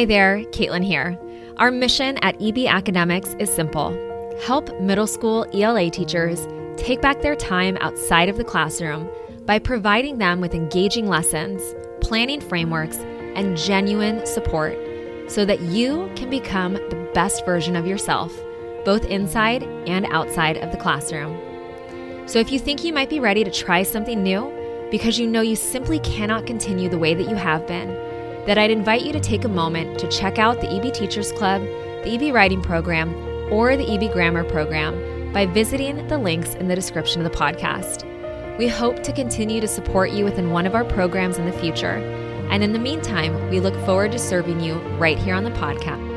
Hi there, Caitlin here. Our mission at EB Academics is simple help middle school ELA teachers take back their time outside of the classroom by providing them with engaging lessons, planning frameworks, and genuine support so that you can become the best version of yourself, both inside and outside of the classroom. So if you think you might be ready to try something new because you know you simply cannot continue the way that you have been, then I'd invite you to take a moment to check out the EB Teachers Club, the EB Writing Program, or the EB Grammar Program by visiting the links in the description of the podcast. We hope to continue to support you within one of our programs in the future. And in the meantime, we look forward to serving you right here on the podcast.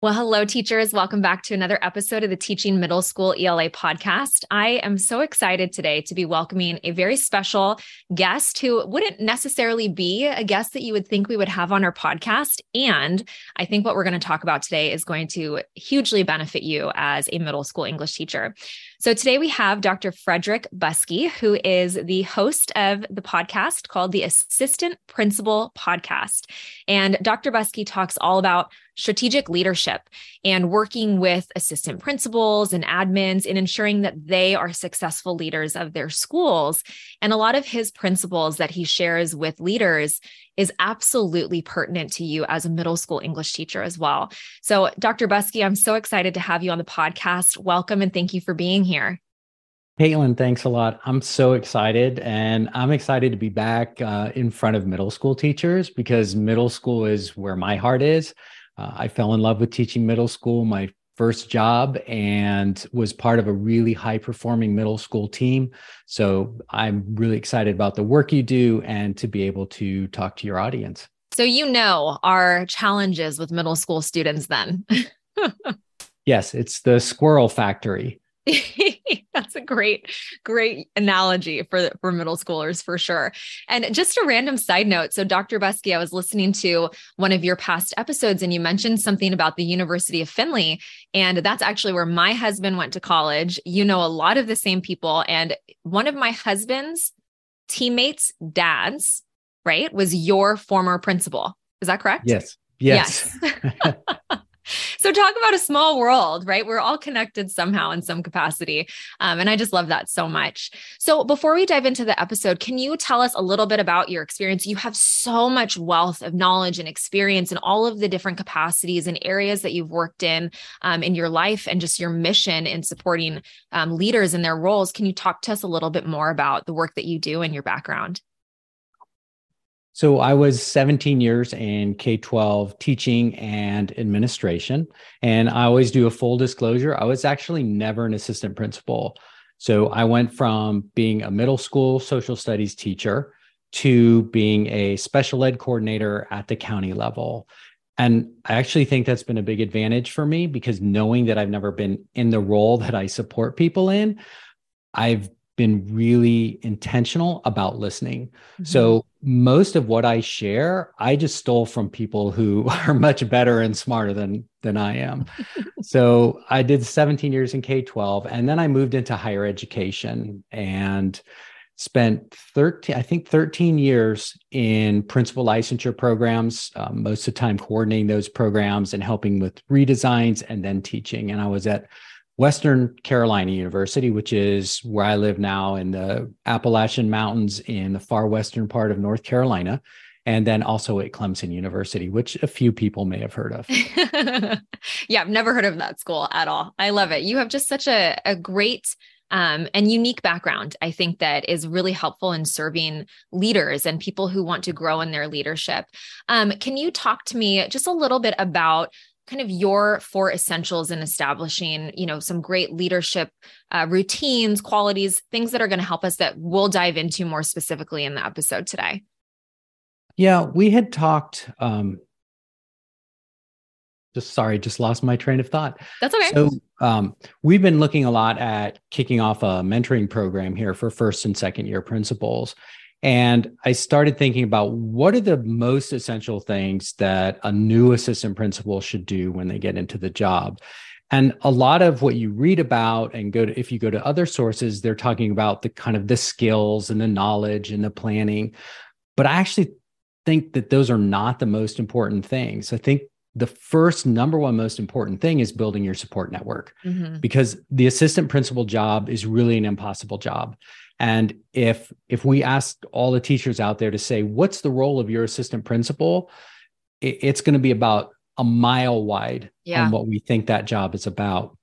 Well, hello, teachers. Welcome back to another episode of the Teaching Middle School ELA podcast. I am so excited today to be welcoming a very special guest who wouldn't necessarily be a guest that you would think we would have on our podcast. And I think what we're going to talk about today is going to hugely benefit you as a middle school English teacher. So today we have Dr. Frederick Buskey, who is the host of the podcast called the Assistant Principal Podcast. And Dr. Buskey talks all about strategic leadership and working with assistant principals and admins in ensuring that they are successful leaders of their schools. And a lot of his principles that he shares with leaders is absolutely pertinent to you as a middle school English teacher as well. So, Dr. Buskey, I'm so excited to have you on the podcast. Welcome and thank you for being here. Caitlin, thanks a lot. I'm so excited, and I'm excited to be back uh, in front of middle school teachers because middle school is where my heart is. Uh, I fell in love with teaching middle school, my first job, and was part of a really high performing middle school team. So I'm really excited about the work you do and to be able to talk to your audience. So, you know, our challenges with middle school students then. yes, it's the squirrel factory. That's a great, great analogy for for middle schoolers for sure. And just a random side note. So, Dr. Buskey, I was listening to one of your past episodes, and you mentioned something about the University of Findlay, and that's actually where my husband went to college. You know a lot of the same people, and one of my husband's teammates' dads, right, was your former principal. Is that correct? Yes. Yes. yes. so talk about a small world right? We're all connected somehow in some capacity um, and i just love that so much. So before we dive into the episode can you tell us a little bit about your experience? You have so much wealth of knowledge and experience in all of the different capacities and areas that you've worked in um, in your life and just your mission in supporting um, leaders in their roles. Can you talk to us a little bit more about the work that you do and your background so I was 17 years in K 12 teaching and administration. And I always do a full disclosure. I was actually never an assistant principal. So I went from being a middle school social studies teacher to being a special ed coordinator at the county level. And I actually think that's been a big advantage for me because knowing that I've never been in the role that I support people in, I've been really intentional about listening. Mm-hmm. So most of what I share, I just stole from people who are much better and smarter than than I am. so I did 17 years in K-12 and then I moved into higher education and spent 13 I think 13 years in principal licensure programs, um, most of the time coordinating those programs and helping with redesigns and then teaching and I was at Western Carolina University, which is where I live now in the Appalachian Mountains in the far western part of North Carolina, and then also at Clemson University, which a few people may have heard of. yeah, I've never heard of that school at all. I love it. You have just such a, a great um, and unique background, I think that is really helpful in serving leaders and people who want to grow in their leadership. Um, can you talk to me just a little bit about kind of your four essentials in establishing you know some great leadership uh, routines qualities things that are going to help us that we'll dive into more specifically in the episode today. Yeah we had talked um just sorry just lost my train of thought. That's okay. So um, we've been looking a lot at kicking off a mentoring program here for first and second year principals and I started thinking about what are the most essential things that a new assistant principal should do when they get into the job. And a lot of what you read about and go to, if you go to other sources, they're talking about the kind of the skills and the knowledge and the planning. But I actually think that those are not the most important things. I think the first number one most important thing is building your support network mm-hmm. because the assistant principal job is really an impossible job and if if we ask all the teachers out there to say what's the role of your assistant principal it, it's going to be about a mile wide yeah. on what we think that job is about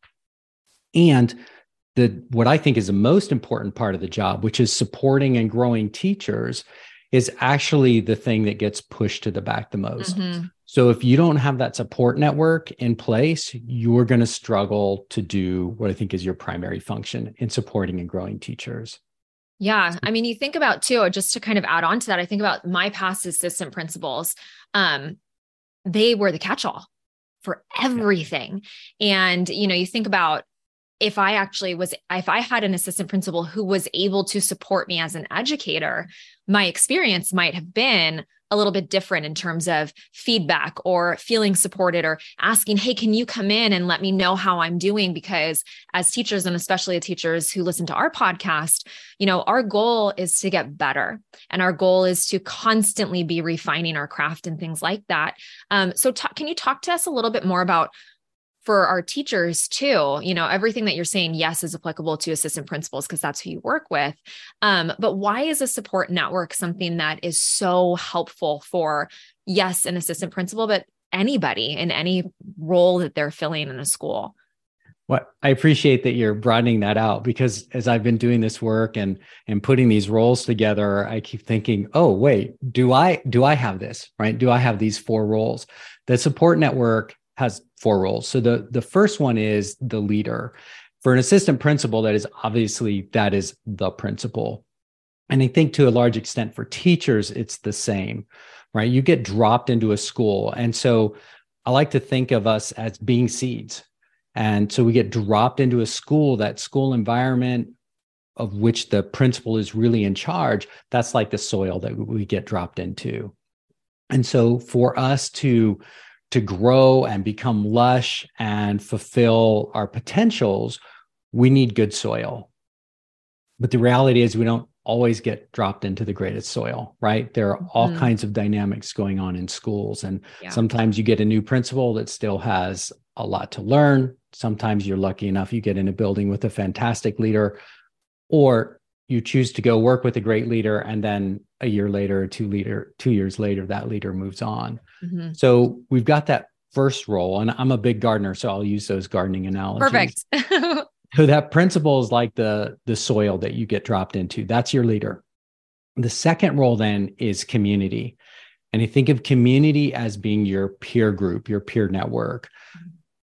and the what i think is the most important part of the job which is supporting and growing teachers is actually the thing that gets pushed to the back the most mm-hmm. So if you don't have that support network in place, you're going to struggle to do what I think is your primary function in supporting and growing teachers. Yeah. I mean, you think about too, just to kind of add on to that, I think about my past assistant principals. Um, they were the catch-all for everything. And, you know, you think about if I actually was, if I had an assistant principal who was able to support me as an educator, my experience might have been a little bit different in terms of feedback or feeling supported or asking, Hey, can you come in and let me know how I'm doing? Because as teachers, and especially teachers who listen to our podcast, you know, our goal is to get better and our goal is to constantly be refining our craft and things like that. Um, so, t- can you talk to us a little bit more about for our teachers too you know everything that you're saying yes is applicable to assistant principals because that's who you work with um, but why is a support network something that is so helpful for yes an assistant principal but anybody in any role that they're filling in a school well, I appreciate that you're broadening that out because as I've been doing this work and and putting these roles together, I keep thinking, oh wait, do I do I have this right? Do I have these four roles? The support network has four roles. So the the first one is the leader. For an assistant principal, that is obviously that is the principal. And I think to a large extent for teachers, it's the same, right? You get dropped into a school. And so I like to think of us as being seeds. And so we get dropped into a school, that school environment of which the principal is really in charge, that's like the soil that we get dropped into. And so for us to to grow and become lush and fulfill our potentials, we need good soil. But the reality is, we don't always get dropped into the greatest soil, right? There are all mm-hmm. kinds of dynamics going on in schools. And yeah. sometimes you get a new principal that still has a lot to learn. Sometimes you're lucky enough you get in a building with a fantastic leader, or you choose to go work with a great leader and then a year later two leader two years later that leader moves on. Mm-hmm. so we've got that first role and i'm a big gardener so i'll use those gardening analogies. Perfect. So that principle is like the the soil that you get dropped into. That's your leader. The second role then is community. And you think of community as being your peer group your peer network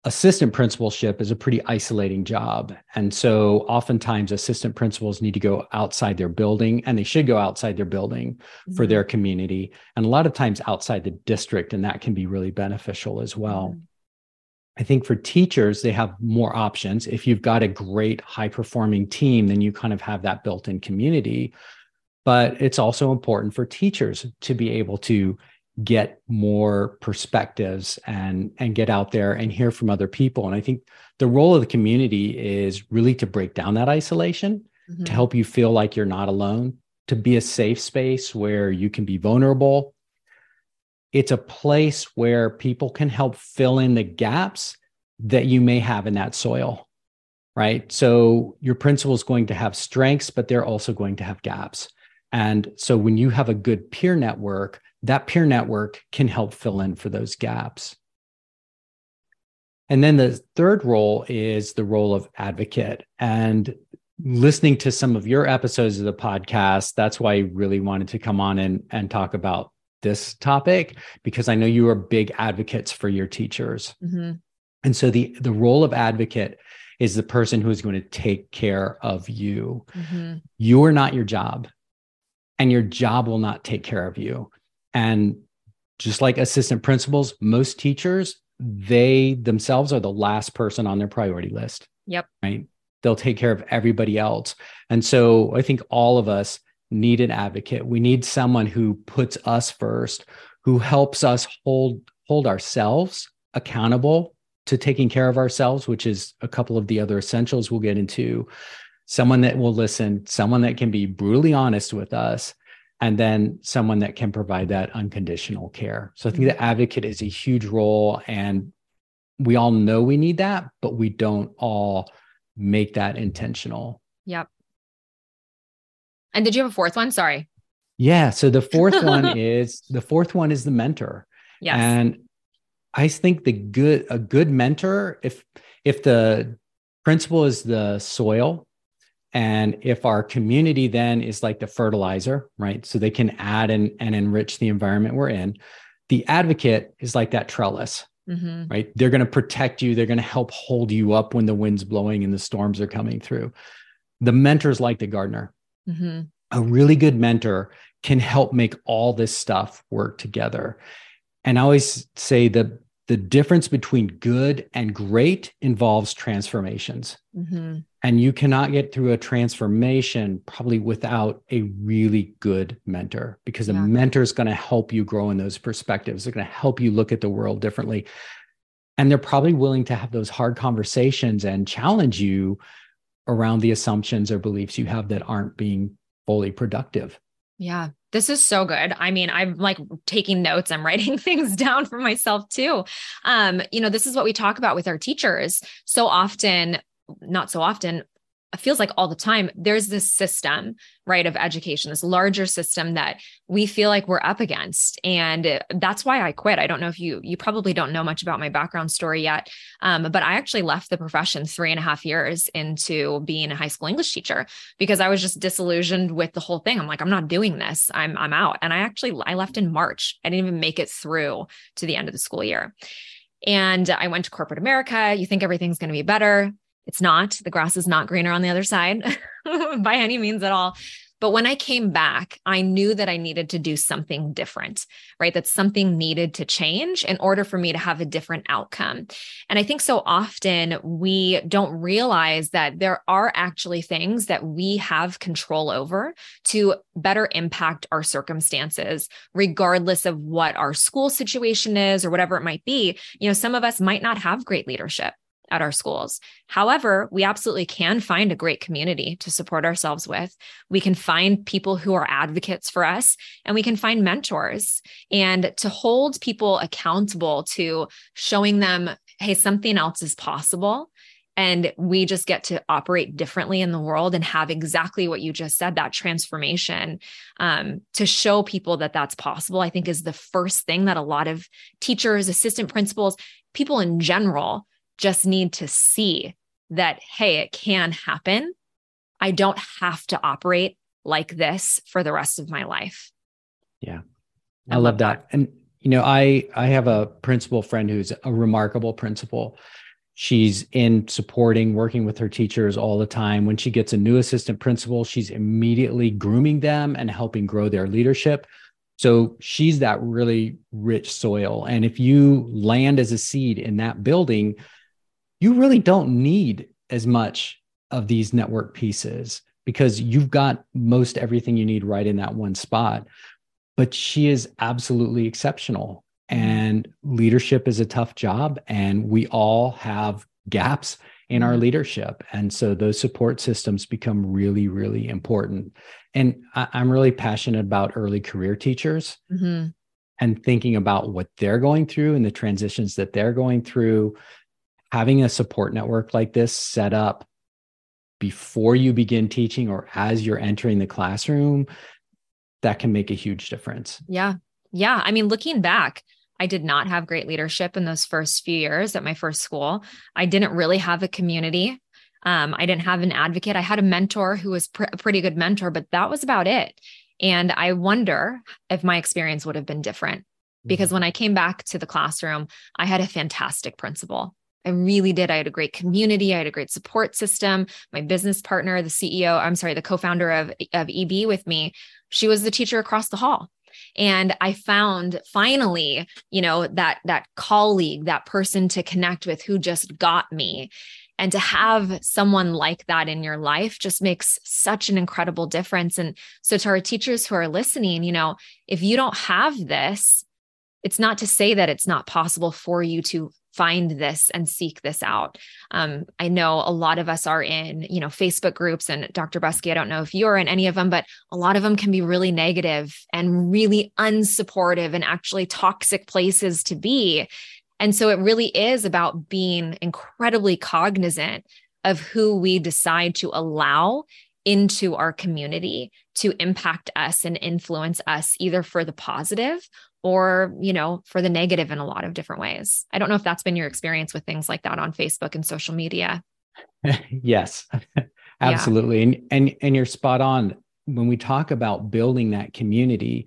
assistant principalship is a pretty isolating job. And so oftentimes assistant principals need to go outside their building and they should go outside their building mm-hmm. for their community and a lot of times outside the district and that can be really beneficial as well. Mm-hmm. I think for teachers they have more options. If you've got a great high performing team then you kind of have that built-in community. But it's also important for teachers to be able to get more perspectives and and get out there and hear from other people. And i think the role of the community is really to break down that isolation mm-hmm. to help you feel like you're not alone to be a safe space where you can be vulnerable. It's a place where people can help fill in the gaps that you may have in that soil right? So your principal is going to have strengths but they're also going to have gaps. And so when you have a good peer network that peer network can help fill in for those gaps. And then the third role is the role of advocate. And listening to some of your episodes of the podcast, that's why I really wanted to come on and, and talk about this topic because I know you are big advocates for your teachers. Mm-hmm. And so the, the role of advocate is the person who is going to take care of you. Mm-hmm. You are not your job, and your job will not take care of you. And just like assistant principals, most teachers, they themselves are the last person on their priority list. Yep. Right. They'll take care of everybody else. And so I think all of us need an advocate. We need someone who puts us first, who helps us hold hold ourselves accountable to taking care of ourselves, which is a couple of the other essentials we'll get into, someone that will listen, someone that can be brutally honest with us, and then someone that can provide that unconditional care. So I think the advocate is a huge role and we all know we need that, but we don't all make that intentional. Yep. And did you have a fourth one? Sorry. Yeah. So the fourth one is the fourth one is the mentor. Yes. And I think the good a good mentor, if if the principal is the soil, and if our community then is like the fertilizer, right? So they can add and, and enrich the environment we're in. The advocate is like that trellis, mm-hmm. right? They're going to protect you. They're going to help hold you up when the wind's blowing and the storms are coming through. The mentor's like the gardener. Mm-hmm. A really good mentor can help make all this stuff work together. And I always say that the difference between good and great involves transformations. Mm-hmm. And you cannot get through a transformation probably without a really good mentor because yeah. the mentor is going to help you grow in those perspectives. They're going to help you look at the world differently. And they're probably willing to have those hard conversations and challenge you around the assumptions or beliefs you have that aren't being fully productive. Yeah, this is so good. I mean, I'm like taking notes, I'm writing things down for myself too. Um, you know, this is what we talk about with our teachers. So often, not so often, feels like all the time there's this system right of education this larger system that we feel like we're up against. And that's why i quit. I don't know if you you probably don't know much about my background story yet um, but i actually left the profession three and a half years into being a high school english teacher because i was just disillusioned with the whole thing. I'm like i'm not doing this. I'm i'm out. And i actually i left in march. I didn't even make it through to the end of the school year. And I went to corporate America. You think everything's going to be better. It's not. The grass is not greener on the other side by any means at all. But when I came back, I knew that I needed to do something different, right? That something needed to change in order for me to have a different outcome. And I think so often we don't realize that there are actually things that we have control over to better impact our circumstances, regardless of what our school situation is or whatever it might be. You know, some of us might not have great leadership at our schools. However, we absolutely can find a great community to support ourselves with. We can find people who are advocates for us, and we can find mentors and to hold people accountable to showing them, hey, something else is possible. And we just get to operate differently in the world and have exactly what you just said that transformation um, to show people that that's possible, I think is the first thing that a lot of teachers, assistant principals, people in general just need to see that, hey, it can happen. I don't have to operate like this for the rest of my life. Yeah. I, love, that. And you know, I I have a principal friend who's a remarkable principal. She's in supporting, working with her teachers all the time. When she gets a new assistant principal, she's immediately grooming them and helping grow their leadership. So she's that really rich soil. And if you land as a seed in that building, you really don't need as much of these network pieces because you've got most everything you need right in that one spot. But she is absolutely exceptional. And leadership is a tough job. And we all have gaps in our mm-hmm. leadership. And so those support systems become really, really important. And I, am really passionate about early career teachers mm-hmm. and thinking about what they're going through and the transitions that they're going through having a support network like this set up before you begin teaching or as you're entering the classroom, that can make a huge difference. Yeah. Yeah. I mean, looking back, I did not have great leadership in those first few years at my first school. I didn't really have a community. Um, I didn't have an advocate. I had a mentor who was pr- a pretty good mentor, but that was about it. And I wonder if my experience would have been different because mm-hmm. when I came back to the classroom, I had a fantastic principal. I really did. I had a great community. I had a great support system. My business partner, the CEO, I'm sorry, the co-founder of, of EB with me, she was the teacher across the hall. And I found finally, you know, that that colleague, that person to connect with who just got me. And to have someone like that in your life just makes such an incredible difference. And so, to our teachers who are listening, you know, if you don't have this, it's not to say that it's not possible for you to find this and seek this out. Um, I know a lot of us are in, you know, Facebook groups and Dr. Buskey, I don't know if you're in any of them, but a lot of them can be really negative and really unsupportive and actually toxic places to be. And so it really is about being incredibly cognizant of who we decide to allow into our community to impact us and influence us either for the positive or you know for the negative in a lot of different ways i don't know if that's been your experience with things like that on facebook and social media yes absolutely yeah. and and and you're spot on when we talk about building that community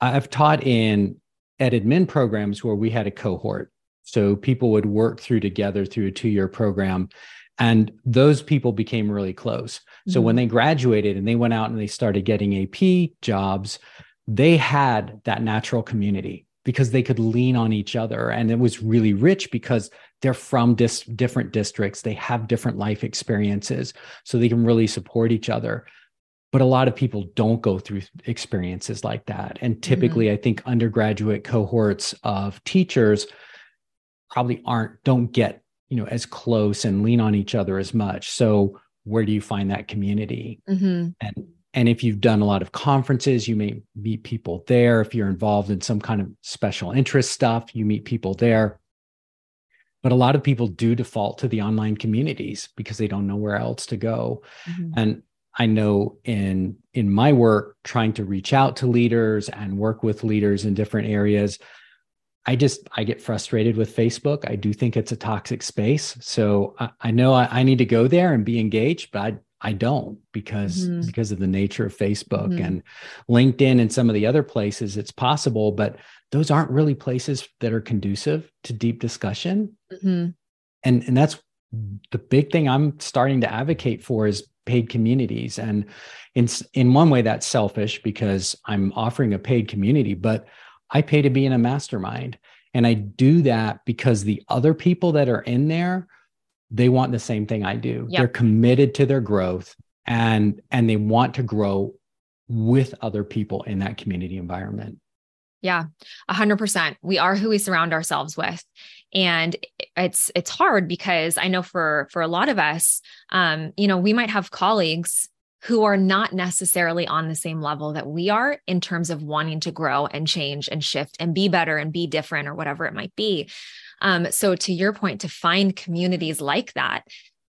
i've taught in ed admin programs where we had a cohort so people would work through together through a two year program and those people became really close. So mm-hmm. when they graduated and they went out and they started getting AP jobs, they had that natural community because they could lean on each other. And it was really rich because they're from dis- different districts, they have different life experiences, so they can really support each other. But a lot of people don't go through experiences like that. And mm-hmm. typically, mm-hmm. I think undergraduate cohorts of teachers probably aren't, don't get you know as close and lean on each other as much so where do you find that community mm-hmm. and and if you've done a lot of conferences you may meet people there if you're involved in some kind of special interest stuff you meet people there but a lot of people do default to the online communities because they don't know where else to go mm-hmm. and i know in in my work trying to reach out to leaders and work with leaders in different areas I just I get frustrated with Facebook. I do think it's a toxic space. So I, I know I, I, need to go there and be engaged, but I I don't because mm-hmm. because of the nature of Facebook mm-hmm. and LinkedIn and some of the other places. It's possible, but those aren't really places that are conducive to deep discussion. Mm-hmm. And and that's the big thing I'm starting to advocate for is paid communities. And in in one way, that's selfish because I'm offering a paid community, but I pay to be in a mastermind. And I do that because the other people that are in there, they want the same thing I do. Yep. They're committed to their growth and and they want to grow with other people in that community environment. Yeah, a hundred percent. We are who we surround ourselves with. And it's it's hard because I know for for a lot of us, um, you know, we might have colleagues who are not necessarily on the same level that we are in terms of wanting to grow and change and shift and be better and be different or whatever it might be. Um, so, to your point, to find communities like that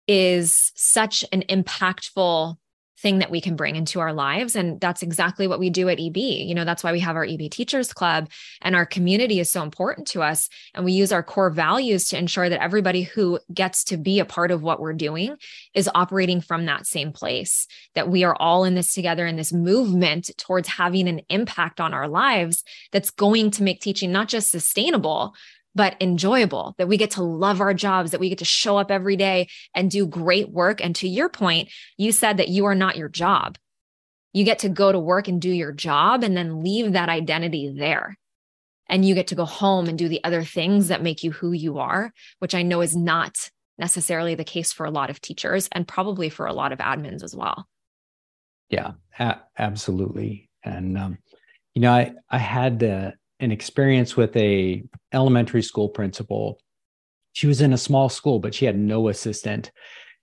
is such an impactful thing that we can bring into our lives. And that's exactly what we do at EB. You know, that's why we have our EB Teachers Club and our community is so important to us. And we use our core values to ensure that everybody who gets to be a part of what we're doing is operating from that same place, that we are all in this together in this movement towards having an impact on our lives that's going to make teaching not just sustainable, but enjoyable, that we get to love our jobs, that we get to show up every day and do great work. And to your point, you said that you are not your job. You get to go to work and do your job and then leave that identity there. And you get to go home and do the other things that make you who you are, which I know is not necessarily the case for a lot of teachers and probably for a lot of admins as well. Yeah, a- absolutely. And, um, you know, I, I had the, an experience with a elementary school principal. She was in a small school, but she had no assistant.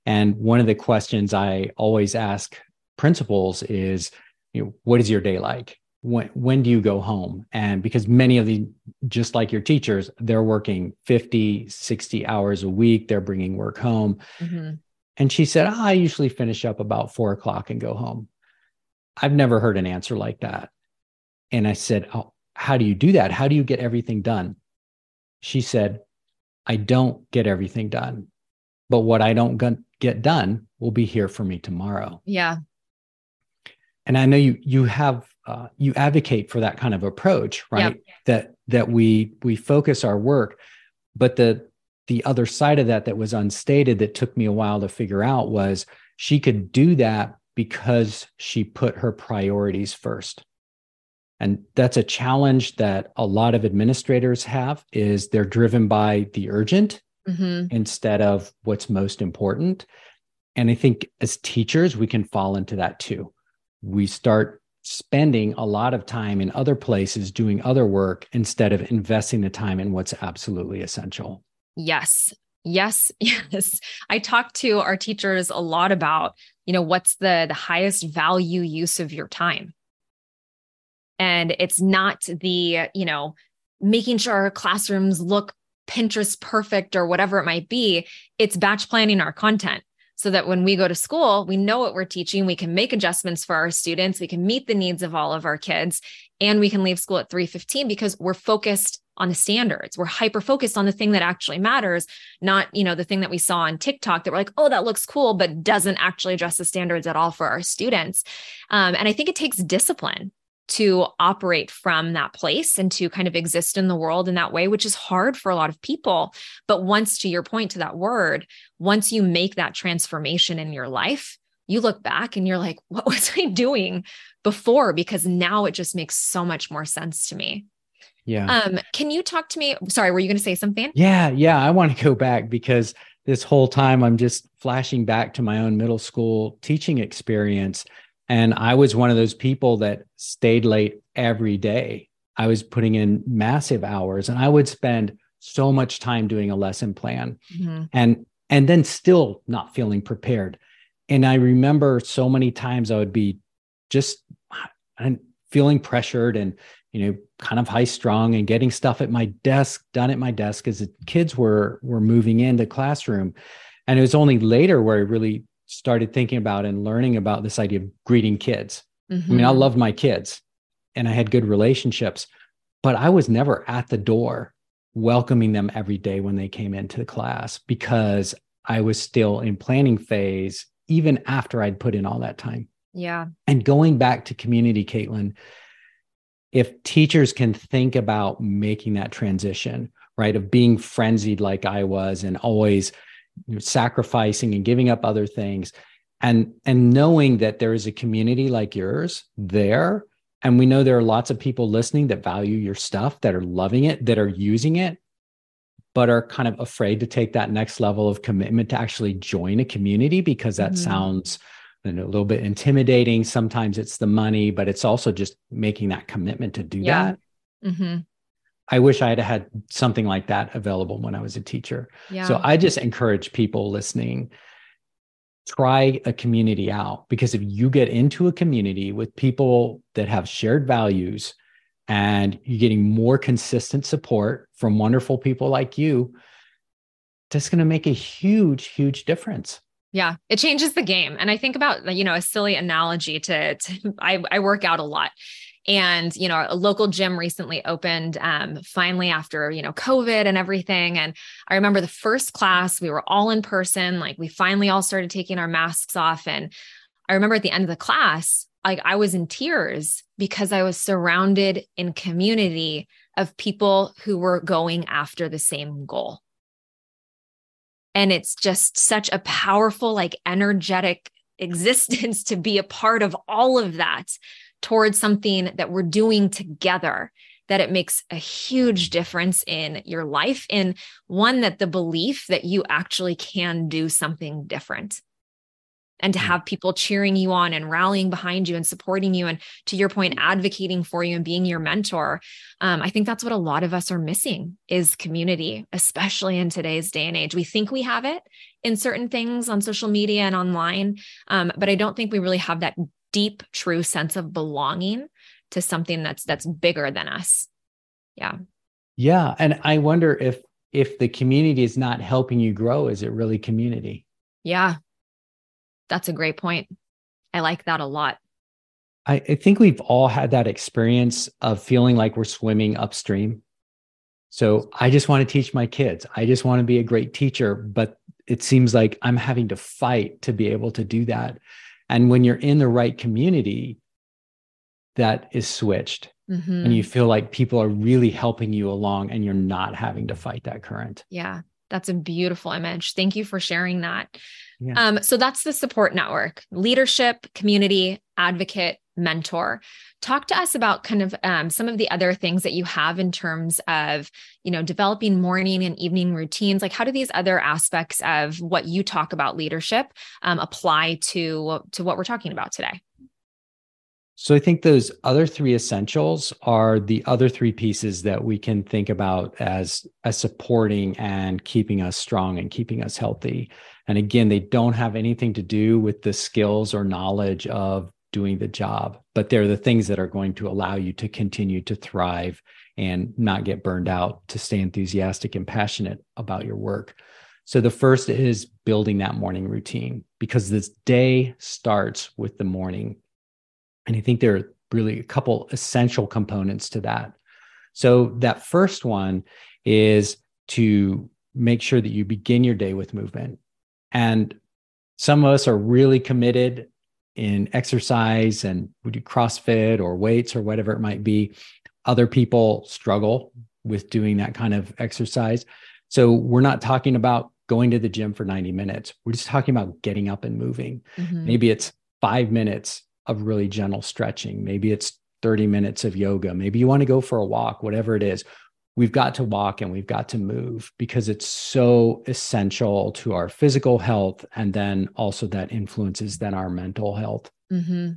And one of the questions I always ask principals is, you know, what is your day like? When when do you go home? And because many of the just like your teachers, they're working 50, 60 hours a week, they're bringing work home. Mm-hmm. And she said, oh, I usually finish up about four o'clock and go home. I've never heard an answer like that. And I said, Oh, how do you do that? How do you get everything done? She said, I don't get everything done, but what I don't get done will be here for me tomorrow. Yeah. And I know you you have uh, you advocate for that kind of approach, right? Yep. That that we we focus our work, but the the other side of that that was unstated that took me a while to figure out was she could do that because she put her priorities first and that's a challenge that a lot of administrators have is they're driven by the urgent mm-hmm. instead of what's most important and i think as teachers we can fall into that too we start spending a lot of time in other places doing other work instead of investing the time in what's absolutely essential Yes. Yes, yes. I talk to our teachers a lot about, you know, what's the the highest value use of your time. And it's not the, you know, making sure our classrooms look Pinterest perfect or whatever it might be. It's batch planning our content so that when we go to school, we know what we're teaching. We can make adjustments for our students. We can meet the needs of all of our kids and we can leave school at 3:15 because we're focused on the standards. We're hyper focused on the thing that actually matters, not, you know, the thing that we saw on TikTok that we're like, oh, that looks cool, but doesn't actually address the standards at all for our students. Um, and I think it takes discipline to operate from that place and to kind of exist in the world in that way, which is hard for a lot of people. But once, to your point to that word, once you make that transformation in your life, you look back and you're like, what was I doing before? Because now it just makes so much more sense to me. Yeah. Um, can you talk to me? Sorry, were you going to say something? Yeah, yeah. I want to go back because this whole time I'm just flashing back to my own middle school teaching experience. And I was one of those people that stayed late every day. I was putting in massive hours and I would spend so much time doing a lesson plan mm-hmm. and and then still not feeling prepared. And I remember so many times I would be just feeling pressured and you know kind of high strung and getting stuff at my desk done at my desk as the kids were were moving into classroom and it was only later where i really started thinking about and learning about this idea of greeting kids mm-hmm. i mean i mm-hmm. loved my kids and i had good relationships but i was never at the door welcoming them every day when they came into the class because i was still in planning phase even after i'd put in all that time yeah and going back to community caitlin if teachers can think about making that transition, right, of being frenzied like I was and always sacrificing and giving up other things and and knowing that there is a community like yours there and we know there are lots of people listening that value your stuff that are loving it that are using it but are kind of afraid to take that next level of commitment to actually join a community because that mm-hmm. sounds a little bit intimidating. Sometimes it's the money, but it's also just making that commitment to do yeah. that. Mm-hmm. I wish I had had something like that available when I was a teacher. Yeah. So I just encourage people listening try a community out because if you get into a community with people that have shared values and you're getting more consistent support from wonderful people like you, that's going to make a huge, huge difference. Yeah, it changes the game. And I think about, you know, a silly analogy to, to I, I work out a lot. And, you know, a local gym recently opened um, finally after, you know, COVID and everything. And I remember the first class, we were all in person, like we finally all started taking our masks off. And I remember at the end of the class, like I was in tears because I was surrounded in community of people who were going after the same goal. And it's just such a powerful, like energetic existence to be a part of all of that towards something that we're doing together that it makes a huge difference in your life in one that the belief that you actually can do something different and to mm. have people cheering you on and rallying behind you and supporting you and to your point advocating for you and being your mentor um, i think that's what a lot of us are missing is community especially in today's day and age we think we have it in certain things on social media and online um, but i don't think we really have that deep true sense of belonging to something that's that's bigger than us yeah yeah and i wonder if if the community is not helping you grow is it really community yeah that's a great point. I like that a lot. I, I think we've all had that experience of feeling like we're swimming upstream. So I just want to teach my kids. I just want to be a great teacher, but it seems like I'm having to fight to be able to do that. And when you're in the right community, that is switched. Mm-hmm. And you feel like people are really helping you along and you're not having to fight that current. Yeah. That's a beautiful image. Thank you for sharing that. Yeah. Um, so that's the support network leadership, community, advocate, mentor. Talk to us about kind of um, some of the other things that you have in terms of, you know, developing morning and evening routines. Like, how do these other aspects of what you talk about leadership um, apply to to what we're talking about today? So I think those other three essentials are the other three pieces that we can think about as as supporting and keeping us strong and keeping us healthy. And again, they don't have anything to do with the skills or knowledge of doing the job, but they're the things that are going to allow you to continue to thrive and not get burned out, to stay enthusiastic and passionate about your work. So the first is building that morning routine because this day starts with the morning and I think there are really a couple essential components to that. So, that first one is to make sure that you begin your day with movement. And some of us are really committed in exercise and we do CrossFit or weights or whatever it might be. Other people struggle with doing that kind of exercise. So, we're not talking about going to the gym for 90 minutes. We're just talking about getting up and moving. Mm-hmm. Maybe it's five minutes of really gentle stretching. Maybe it's 30 minutes of yoga. Maybe you want to go for a walk, whatever it is. We've got to walk and we've got to move because it's so essential to our physical health. And then also that influences then our mental health. Mm-hmm.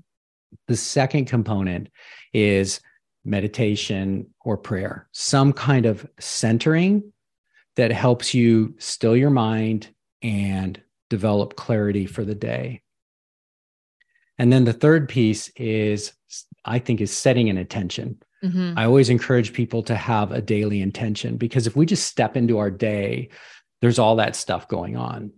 The second component is meditation or prayer, some kind of centering that helps you still your mind and develop clarity for the day. And then the third piece is, I think, is setting an intention. Mm-hmm. I always encourage people to have a daily intention because if we just step into our day, there's all that stuff going on.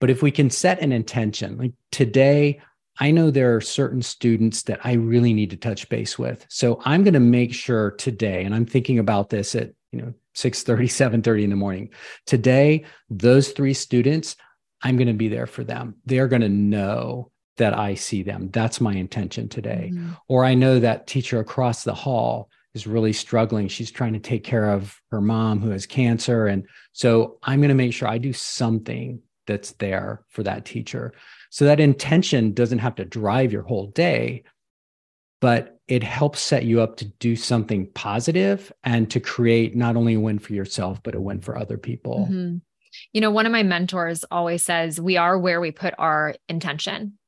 But if we can set an intention, like today, I know there are certain students that I really need to touch base with. So I'm going to make sure today, and I'm thinking about this at, you know, 6 30, 7 30 in the morning. Today, those three students, I'm going to be there for them. They're going to know that I see them. That's my intention today. Mm-hmm. Or I know that teacher across the hall is really struggling. She's trying to take care of her mom who has cancer. And so I'm going to make sure I do something that's there for that teacher. So that intention doesn't have to drive your whole day, but it helps set you up to do something positive and to create not only a win for yourself, but a win for other people. Mm-hmm. You know, one of my mentors always says, We are where we put our intention.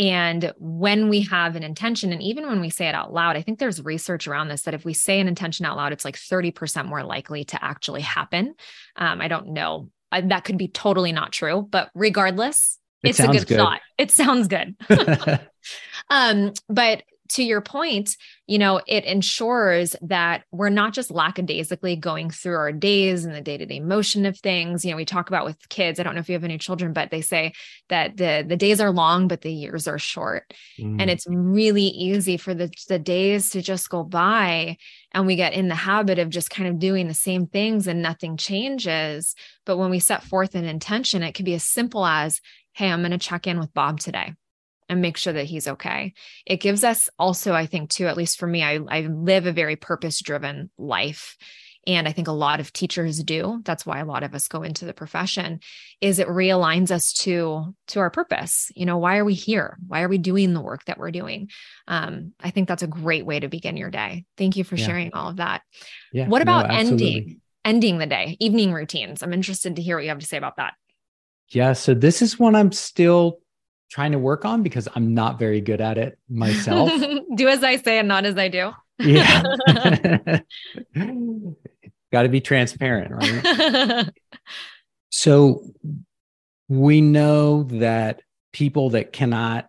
And when we have an intention, and even when we say it out loud, I think there's research around this that if we say an intention out loud, it's like 30% more likely to actually happen. Um, I don't know. I, that could be totally not true, but regardless, it it's a good, good, thought. It sounds good. um, but to your point, you know, it ensures that we're not just lackadaisically going through our days and the day to day motion of things. You know, we talk about with kids. I don't know if you have any children, but they say that the the days are long, but the years are short, mm. and it's really easy for the the days to just go by, and we get in the habit of just kind of doing the same things and nothing changes. But when we set forth an intention, it could be as simple as, "Hey, I'm going to check in with Bob today." And make sure that he's okay. It gives us also, I think, too, at least for me, I, I live a very purpose driven life. And I think a lot of teachers do. That's why a lot of us go into the profession is it realigns us to to our purpose. You know, why are we here? Why are we doing the work that we're doing? Um, I think that's a great way to begin your day. Thank you for yeah. sharing all of that. Yeah, what about no, ending ending the day, evening routines? I'm interested to hear what you have to say about that. Yeah, so this is one I'm still trying to work on because I'm not very good at it myself. do as I say and not as I do. yeah. Got to be transparent, right? so we know that people that cannot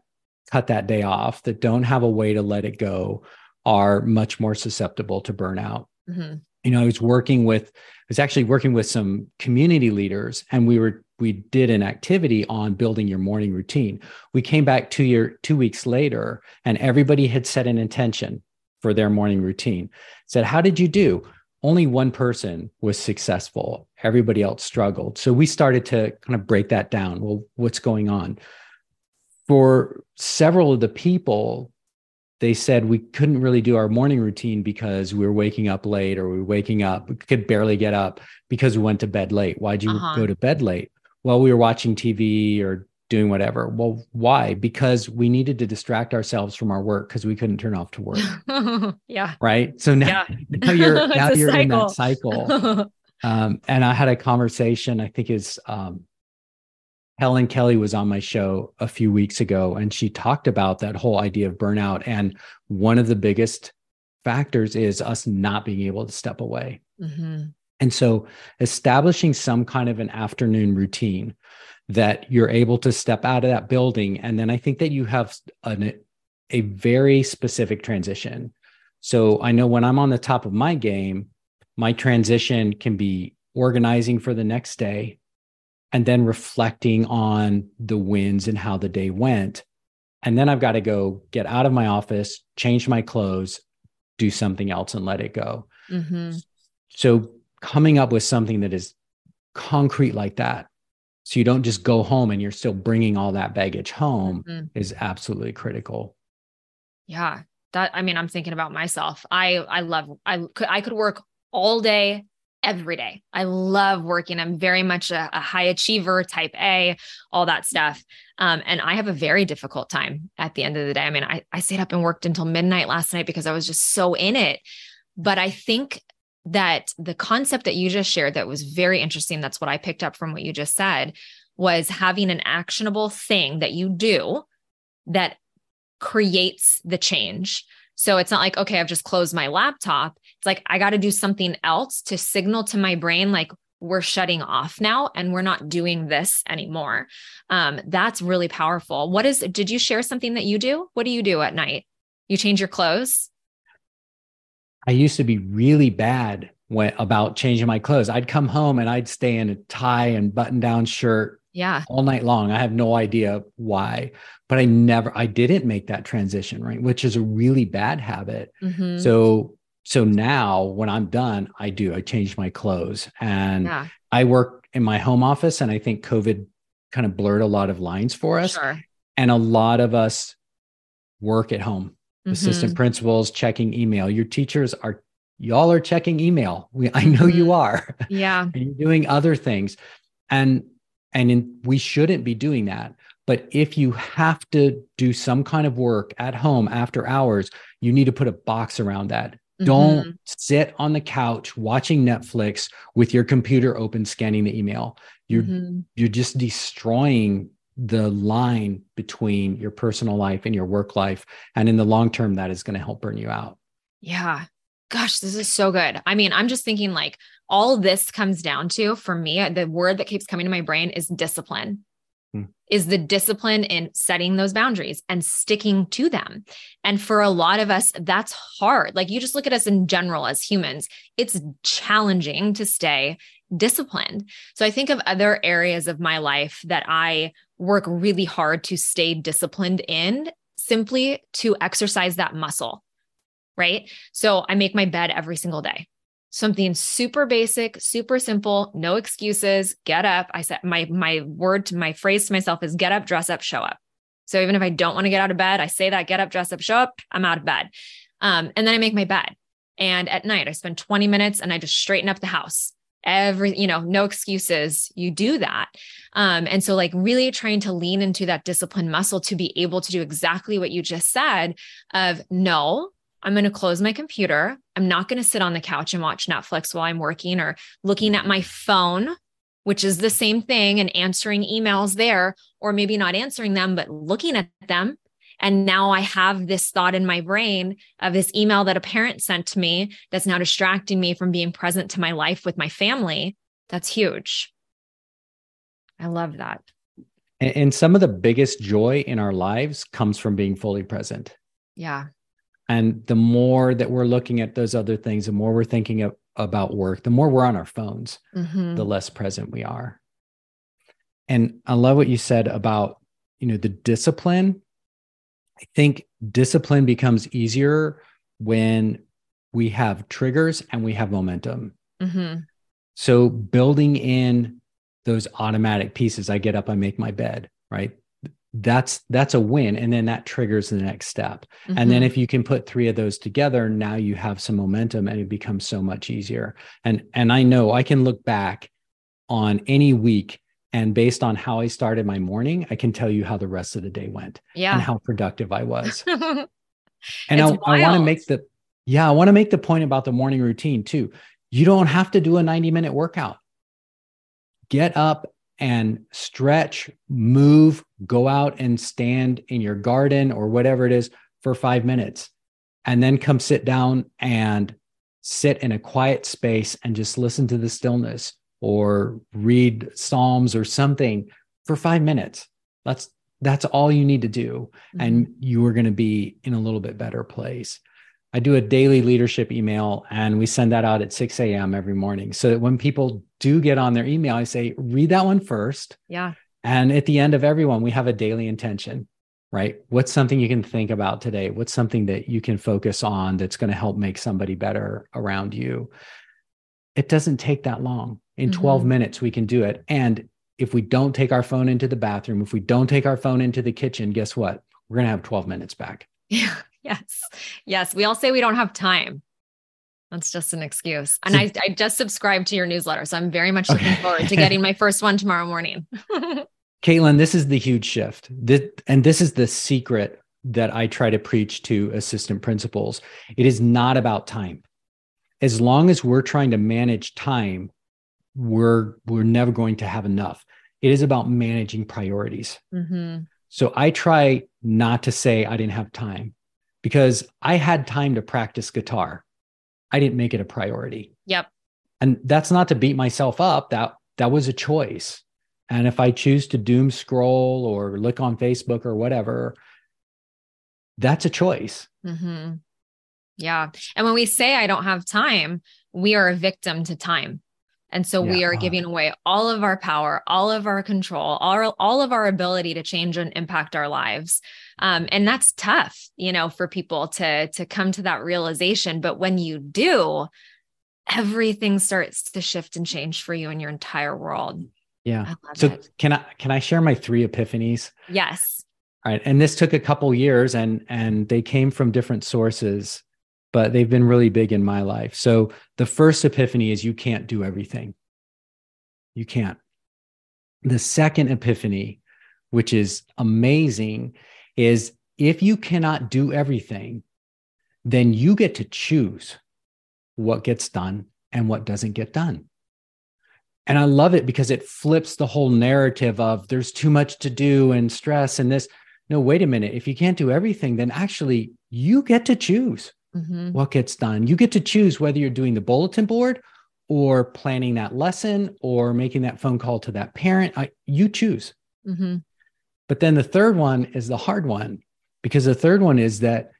cut that day off, that don't have a way to let it go, are much more susceptible to burnout. Mm-hmm. You know, I was working with, I was actually working with some community leaders, and we were we did an activity on building your morning routine. We came back two year two weeks later, and everybody had set an intention for their morning routine. Said, "How did you do?" Only one person was successful. Everybody else struggled. So we started to kind of break that down. Well, what's going on? For several of the people, they said we couldn't really do our morning routine because we were waking up late or we were waking up, we could barely get up because we went to bed late. Why'd you uh-huh. go to bed late? Well, we were watching TV or doing whatever. Well, why? Because we needed to distract ourselves from our work because we couldn't turn off to work. yeah. Right. So now, yeah. now you're now you're cycle. in that cycle. um, and I had a conversation. I think is um, Helen Kelly was on my show a few weeks ago, and she talked about that whole idea of burnout. And one of the biggest factors is us not being able to step away. Mm-hmm. And so, establishing some kind of an afternoon routine that you're able to step out of that building. And then I think that you have an, a very specific transition. So, I know when I'm on the top of my game, my transition can be organizing for the next day and then reflecting on the wins and how the day went. And then I've got to go get out of my office, change my clothes, do something else and let it go. Mm-hmm. So coming up with something that is concrete like that. So you don't just go home and you're still bringing all that baggage home mm-hmm. is absolutely critical. Yeah. That I mean I'm thinking about myself. I I love I could I could work all day every day. I love working. I'm very much a, a high achiever, type A, all that stuff. Um, and I have a very difficult time at the end of the day. I mean, I, I stayed up and worked until midnight last night because I was just so in it. But I think that the concept that you just shared that was very interesting, that's what I picked up from what you just said, was having an actionable thing that you do that creates the change. So it's not like, okay, I've just closed my laptop. It's like, I got to do something else to signal to my brain, like, we're shutting off now and we're not doing this anymore. Um, that's really powerful. What is, did you share something that you do? What do you do at night? You change your clothes? I used to be really bad when, about changing my clothes. I'd come home and I'd stay in a tie and button down shirt yeah all night long i have no idea why but i never i didn't make that transition right which is a really bad habit mm-hmm. so so now when i'm done i do i change my clothes and yeah. i work in my home office and i think covid kind of blurred a lot of lines for us sure. and a lot of us work at home mm-hmm. assistant principals checking email your teachers are y'all are checking email we, i know mm-hmm. you are yeah and you're doing other things and and in, we shouldn't be doing that. But if you have to do some kind of work at home after hours, you need to put a box around that. Mm-hmm. Don't sit on the couch watching Netflix with your computer open scanning the email. You're mm-hmm. you're just destroying the line between your personal life and your work life and in the long term that is going to help burn you out. Yeah. Gosh, this is so good. I mean, I'm just thinking like all this comes down to for me the word that keeps coming to my brain is discipline hmm. is the discipline in setting those boundaries and sticking to them and for a lot of us that's hard like you just look at us in general as humans it's challenging to stay disciplined so i think of other areas of my life that i work really hard to stay disciplined in simply to exercise that muscle right so i make my bed every single day something super basic, super simple, no excuses, get up. I said my my word to my phrase to myself is get up, dress up, show up. So even if I don't want to get out of bed, I say that get up, dress up, show up, I'm out of bed. Um, and then I make my bed. And at night, I spend 20 minutes and I just straighten up the house. Every, you know, no excuses. You do that. Um, and so, like, really trying to lean into that discipline muscle to be able to do exactly what you just said of no, I'm going to close my computer. I'm not going to sit on the couch and watch Netflix while I'm working or looking at my phone, which is the same thing, and answering emails there, or maybe not answering them, but looking at them. And now I have this thought in my brain of this email that a parent sent to me that's now distracting me from being present to my life with my family. That's huge. I love that. And some of the biggest joy in our lives comes from being fully present. Yeah. And the more that we're looking at those other things, the more we're thinking of, about work, the more we're on our phones, mm-hmm. the less present we are. And I love what you said about, you know, the discipline. I think discipline becomes easier when we have triggers and we have momentum. Mm-hmm. So building in those automatic pieces, I get up, I make my bed, right? that's that's a win and then that triggers the next step mm-hmm. and then mm-hmm. if you can put three of those together now you have some momentum and it becomes so much easier and and i know i can look back on any week and based on how i started my morning i can tell you how the rest of the day went yeah. and how productive i was. And i, I want to make the yeah i want to make the point about the morning routine too. You don't have to do a 90 minute workout. Get up and stretch, move, go out and stand in your garden or whatever it is for five minutes. And then come sit down and sit in a quiet space and just listen to the stillness or read Psalms or something for five minutes. That's that's all you need to do. Mm-hmm. And you are going to be in a little bit better place. I do a daily leadership email and we send that out at 6 a.m. every morning. So that when people do get on their email, I say, read that one first. Yeah. And at the end of everyone, we have a daily intention, right? What's something you can think about today? What's something that you can focus on that's going to help make somebody better around you? It doesn't take that long. In mm-hmm. 12 minutes, we can do it. And if we don't take our phone into the bathroom, if we don't take our phone into the kitchen, guess what? We're going to have 12 minutes back. Yeah. Yes. Yes. We all say we don't have time. That's just an excuse. And I, I just subscribed to your newsletter. So I'm very much looking okay. forward to getting my first one tomorrow morning. Caitlin, this is the huge shift. This, and this is the secret that I try to preach to assistant principals. It is not about time. As long as we're trying to manage time, we're we're never going to have enough. It is about managing priorities. Mm-hmm. So I try not to say I didn't have time because I had time to practice guitar. I didn't make it a priority. Yep. And that's not to beat myself up. That that was a choice. And if I choose to doom scroll or look on Facebook or whatever, that's a choice. Mm-hmm. Yeah. And when we say I don't have time, we are a victim to time. And so yeah. we are giving away all of our power, all of our control, all, all of our ability to change and impact our lives. Um, and that's tough, you know, for people to, to come to that realization. But when you do, everything starts to shift and change for you in your entire world. Yeah. So it. can I, can I share my three epiphanies? Yes. All right. And this took a couple years and, and they came from different sources but they've been really big in my life. So the first epiphany is you can't do everything. You can't. The second epiphany, which is amazing, is if you cannot do everything, then you get to choose what gets done and what doesn't get done. And I love it because it flips the whole narrative of there's too much to do and stress and this. No, wait a minute. If you can't do everything, then actually you get to choose mm-hmm. what gets done. You get to choose whether you're doing the bulletin board or planning that lesson or making that phone call to that parent. I, you choose. Mm-hmm. But then the third one is the hard one because the third one is that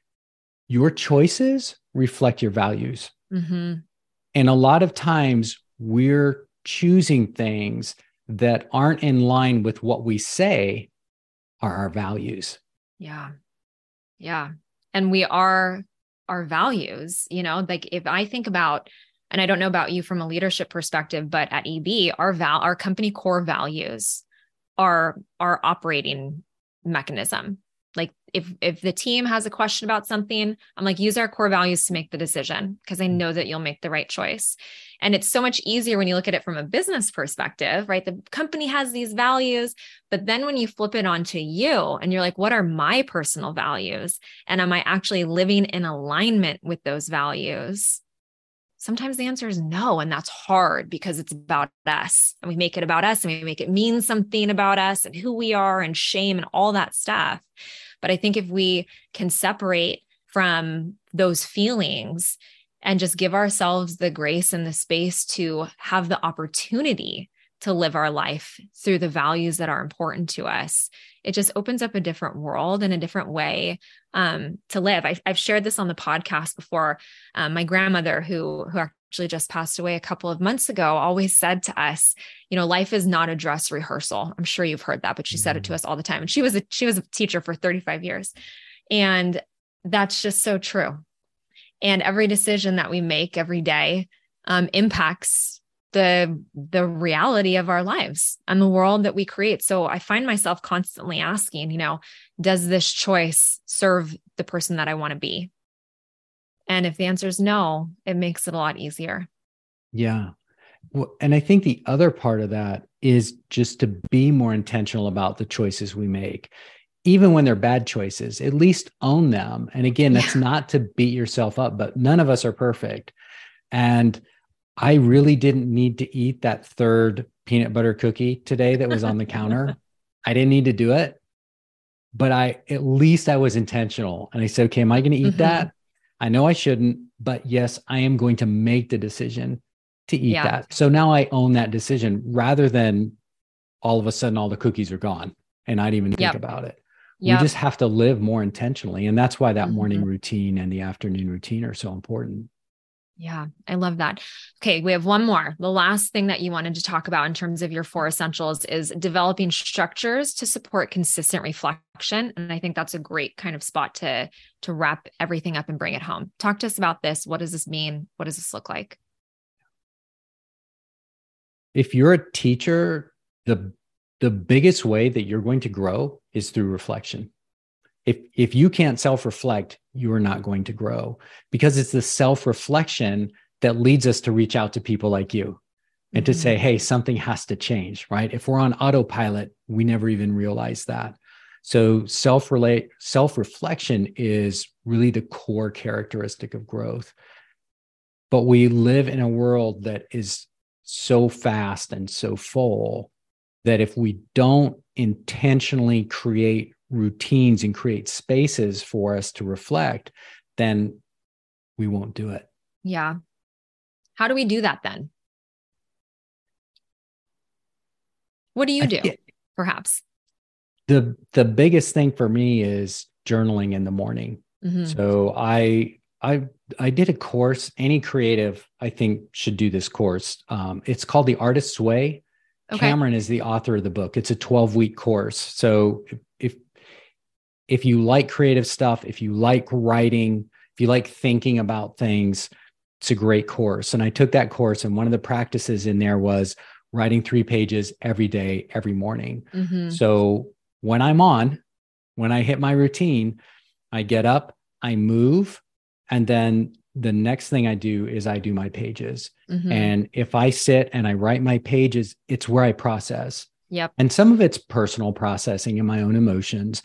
your choices reflect your values. Mm-hmm. And a lot of times we're choosing things that aren't in line with what we say are our values. Yeah. Yeah. And we are our values you know like if i think about and i don't know about you from a leadership perspective but at eb our val our company core values are our operating mechanism like if if the team has a question about something i'm like use our core values to make the decision because i mm-hmm. know that you'll make the right choice. And it's so much easier when you look at it from a business perspective right? The company has these values but then when you flip it onto you and you're like what are my personal values? And am i actually living in alignment with those values sometimes the answer is no. And that's hard because it's about us and we make it about us and we make it mean something about us and who we are and shame and all that stuff. But I think if we can separate from those feelings and just give ourselves the grace and the space to have the opportunity to live our life through the values that are important to us it just opens up a different world and a different way um, to live. I, have shared this on the podcast before. Um, my grandmother, who who actually just passed away a couple of months ago, always said to us, "You know, life is not a dress rehearsal." I'm sure you've heard that, but she mm-hmm. said it to mm-hmm. us all the time. And she was a she was a teacher for 35 years, and that's just so true. And every decision that we make every day um, impacts the the reality of our lives and the world that we create. So i find myself constantly asking you know does this choice serve the person that i want to be? And if the answer is no it makes it a lot easier. Yeah. Well, and i think the other part of that is just to be more intentional about the choices we make even when they're bad choices at least own them. And again that's yeah. not to beat yourself up but none of us are perfect. And I really didn't need to eat that third peanut butter cookie today that was on the counter. I didn't need to do it, but I at least I was intentional. And I said, okay, am I going to eat mm-hmm. that? I know I shouldn't, but yes, I am going to make the decision to eat yeah. that. So now I own that decision rather than all of a sudden all the cookies are gone and I didn't even think yep. about it. Yep. We just have to live more intentionally. And that's why that mm-hmm. morning routine and the afternoon routine are so important. Yeah, I love that. Okay, we have one more. The last thing that you wanted to talk about in terms of your four essentials is developing structures to support consistent reflection, and I think that's a great kind of spot to to wrap everything up and bring it home. Talk to us about this. What does this mean? What does this look like? If you're a teacher, the the biggest way that you're going to grow is through reflection. If if you can't self-reflect, you are not going to grow because it's the self-reflection that leads us to reach out to people like you and mm-hmm. to say, hey, something has to change, right? If we're on autopilot, we never even realize that. So self-relate self-reflection is really the core characteristic of growth. But we live in a world that is so fast and so full that if we don't intentionally create routines and create spaces for us to reflect, then we won't do it. Yeah. How do we do that then? What do you do? perhaps the the biggest thing for me is journaling in the morning. Mm-hmm. So I I I did a course. Any creative, I think, should do this course. Um, it's called the Artist's Way. Okay. Cameron is the author of the book. It's a 12 week course. So if you like creative stuff, if you like writing, if you like thinking about things, it's a great course. And I took that course, and one of the practices in there was writing three pages every day, every morning. Mm-hmm. So when I'm on, when I hit my routine, I get up, I move, and then the next thing I do is I do my pages. Mm-hmm. And if I sit and I write my pages, it's where I process. Yep. And some of it's personal processing and my own emotions,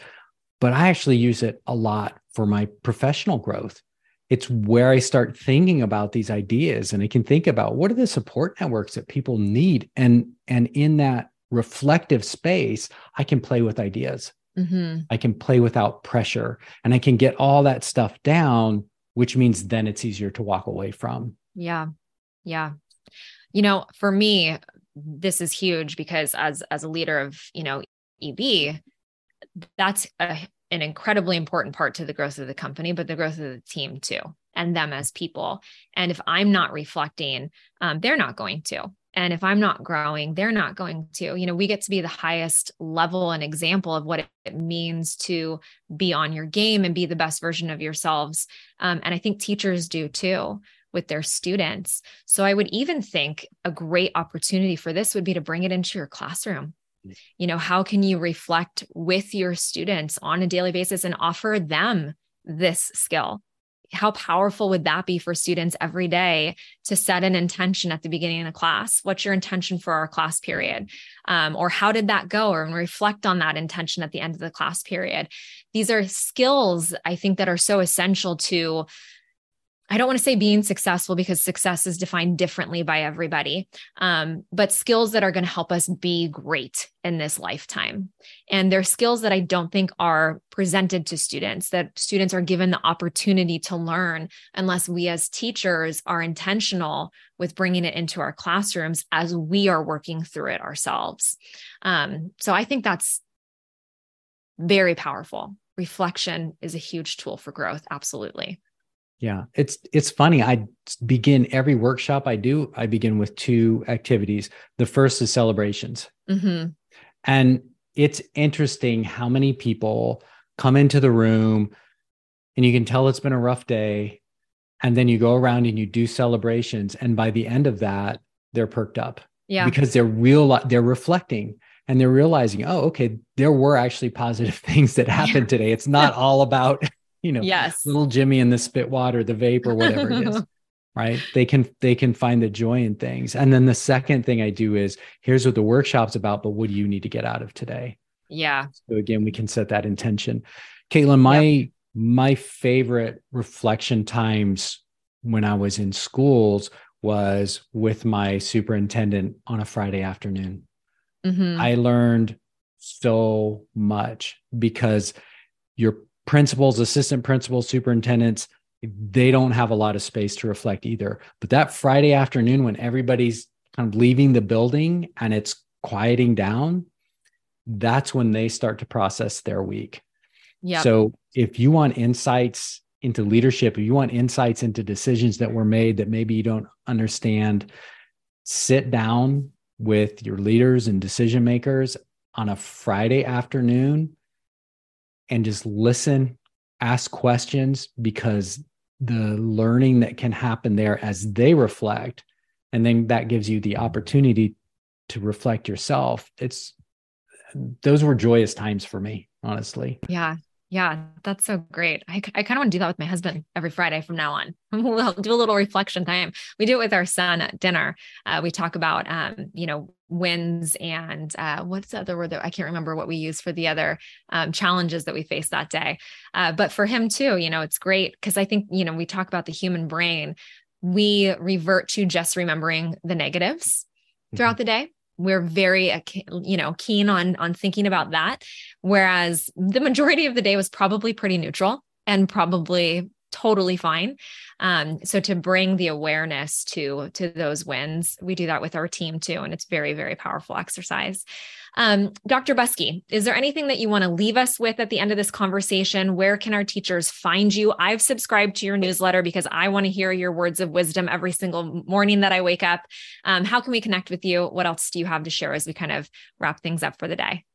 but I actually use it a lot for my professional growth. It's where I start thinking about these ideas and I can think about what are the support networks that people need and and in that reflective space, I can play with ideas. Mm-hmm. I can play without pressure and I can get all that stuff down which means then it's easier to walk away from. Yeah. Yeah. You know, for me, this is huge because as as a leader of, you know, EB, that's a, an incredibly important part to the growth of the company, but the growth of the team too, and them as people. And if I'm not reflecting, um, they're not going to. And if I'm not growing, they're not going to. You know, we get to be the highest level and example of what it means to be on your game and be the best version of yourselves. Um, and I think teachers do too with their students. So I would even think a great opportunity for this would be to bring it into your classroom. You know, how can you reflect with your students on a daily basis and offer them this skill? how powerful would that be for students every day to set an intention at the beginning of the class? What's your intention for our class period? Um, or how did that go? Or reflect on that intention at the end of the class period. These are skills I think that are so essential to I don't want to say being successful because success is defined differently by everybody, um, but skills that are going to help us be great in this lifetime. And they're skills that I don't think are presented to students, that students are given the opportunity to learn unless we as teachers are intentional with bringing it into our classrooms as we are working through it ourselves. Um, so I think that's very powerful. Reflection is a huge tool for growth. Absolutely. Yeah, it's it's funny. I begin every workshop I do. I begin with two activities. The first is celebrations, mm-hmm. and it's interesting how many people come into the room, and you can tell it's been a rough day, and then you go around and you do celebrations, and by the end of that, they're perked up. Yeah, because they're real. They're reflecting and they're realizing, oh, okay, there were actually positive things that happened yeah. today. It's not all about you know, yes, little Jimmy and the spit water, the vape or whatever it is. right they can they can find the joy in things and then the second thing i do is here's what the workshop's about but what do you need to get out of today yeah so again we can set that intention caitlin my yep. my favorite reflection times when i was in schools was with my superintendent on a Friday afternoon. Mm-hmm. I learned so much because your principals, assistant principals, superintendents, they don't have a lot of space to reflect either. But that Friday afternoon, when everybody's kind of leaving the building and it's quieting down, that's when they start to process their week. Yeah. So if you want insights into leadership, if you want insights into decisions that were made that maybe you don't understand, sit down with your leaders and decision makers on a Friday afternoon and just listen, ask questions because the learning that can happen there as they reflect and then that gives you the opportunity to reflect yourself. It's those were joyous times for me honestly. Yeah yeah, that's so great. I, I kind of want to do that with my husband every Friday from now on. we'll do a little reflection time. We do it with our son at dinner. Uh, we talk about, um, you know, wins and uh, what's the other word that I can't remember what we use for the other um, challenges that we face that day. Uh, but for him too, you know, it's great because I think, you know, we talk about the human brain. We revert to just remembering the negatives throughout mm-hmm. the day we're very uh, you know keen on on thinking about that. Whereas the majority of the day was probably pretty neutral and probably totally fine. Um, so to bring the awareness to to those wins we do that with our team too and it's very very powerful exercise um, Dr. Buskey, is there anything that you want to leave us with at the end of this conversation? Where can our teachers find you? I've subscribed to your newsletter because I want to hear your words of wisdom every single morning that I wake up. Um, how can we connect with you? What else do you have to share as we kind of wrap things up for the day?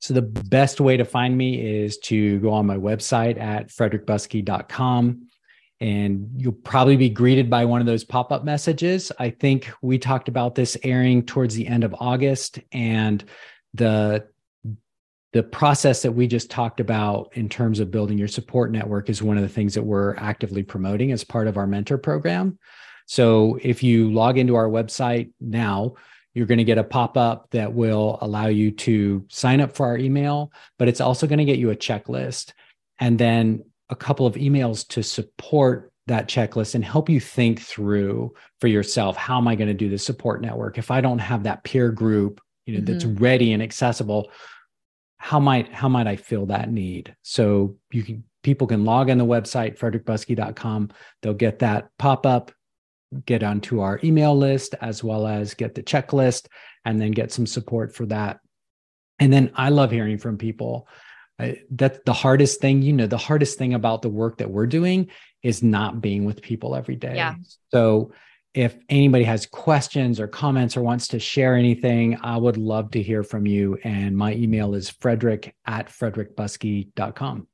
So, the best way to find me is to go on my website at frederickbuskey.com and you'll probably be greeted by one of those pop-up messages. I think we talked about this airing towards the end of August and the the process that we just talked about in terms of building your support network is one of the things that we're actively promoting as part of our mentor program. So if you log into our website now, you're going to get a pop up that will allow you to sign up for our email, but it's also going to get you a checklist. And then a couple of emails to support that checklist and help you think through for yourself how am i going to do the support network? If i don't have that peer group you know mm-hmm. that's ready and accessible how might how might i fill that need? So you can people can log on the website frederickbuskey.com they'll get that pop up get onto our email list as well as get the checklist and then get some support for that. And then i love hearing from people that's the hardest thing you know the hardest thing about the work that we're doing is not being with people every day. Yeah. So if anybody has questions or comments or wants to share anything i would love to hear from you. And my email is frederick at frederickbuskey.com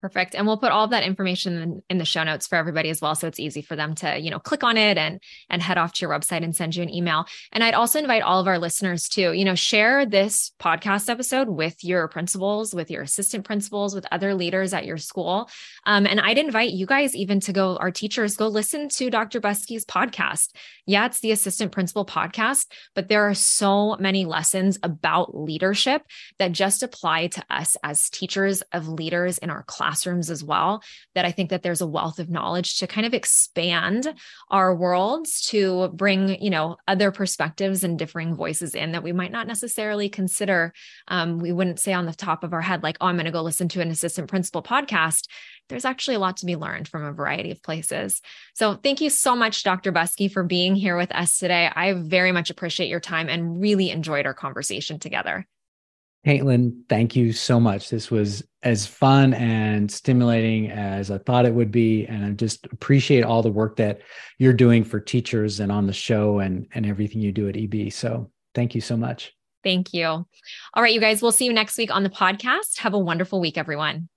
Perfect. And we'll put all of that information in, the show notes for everybody as well. So it's easy for them to, you know, click on it and and head off to your website and send you an email. And I'd also invite all of our listeners to, you know, share this podcast episode with your principals, with your assistant principals, with other leaders at your school. Um, and I'd invite you guys even to go, our teachers, go listen to Dr. Buskey's podcast. Yeah, it's the assistant principal podcast, but there are so many lessons about leadership that just apply to us as teachers of leaders in our class classrooms as well that i think that there's a wealth of knowledge to kind of expand our worlds to bring you know other perspectives and differing voices in that we might not necessarily consider um, we wouldn't say on the top of our head like oh i'm going to go listen to an assistant principal podcast there's actually a lot to be learned from a variety of places. So, thank you so much, Dr. Buskey, for being here with us today. I very much appreciate your time and really enjoyed our conversation together. Caitlin, thank you so much. This was as fun and stimulating as I thought it would be. And I just appreciate all the work that you're doing for teachers and on the show and, and everything you do at EB. So thank you so much. Thank you. All right, you guys, we'll see you next week on the podcast. Have a wonderful week, everyone.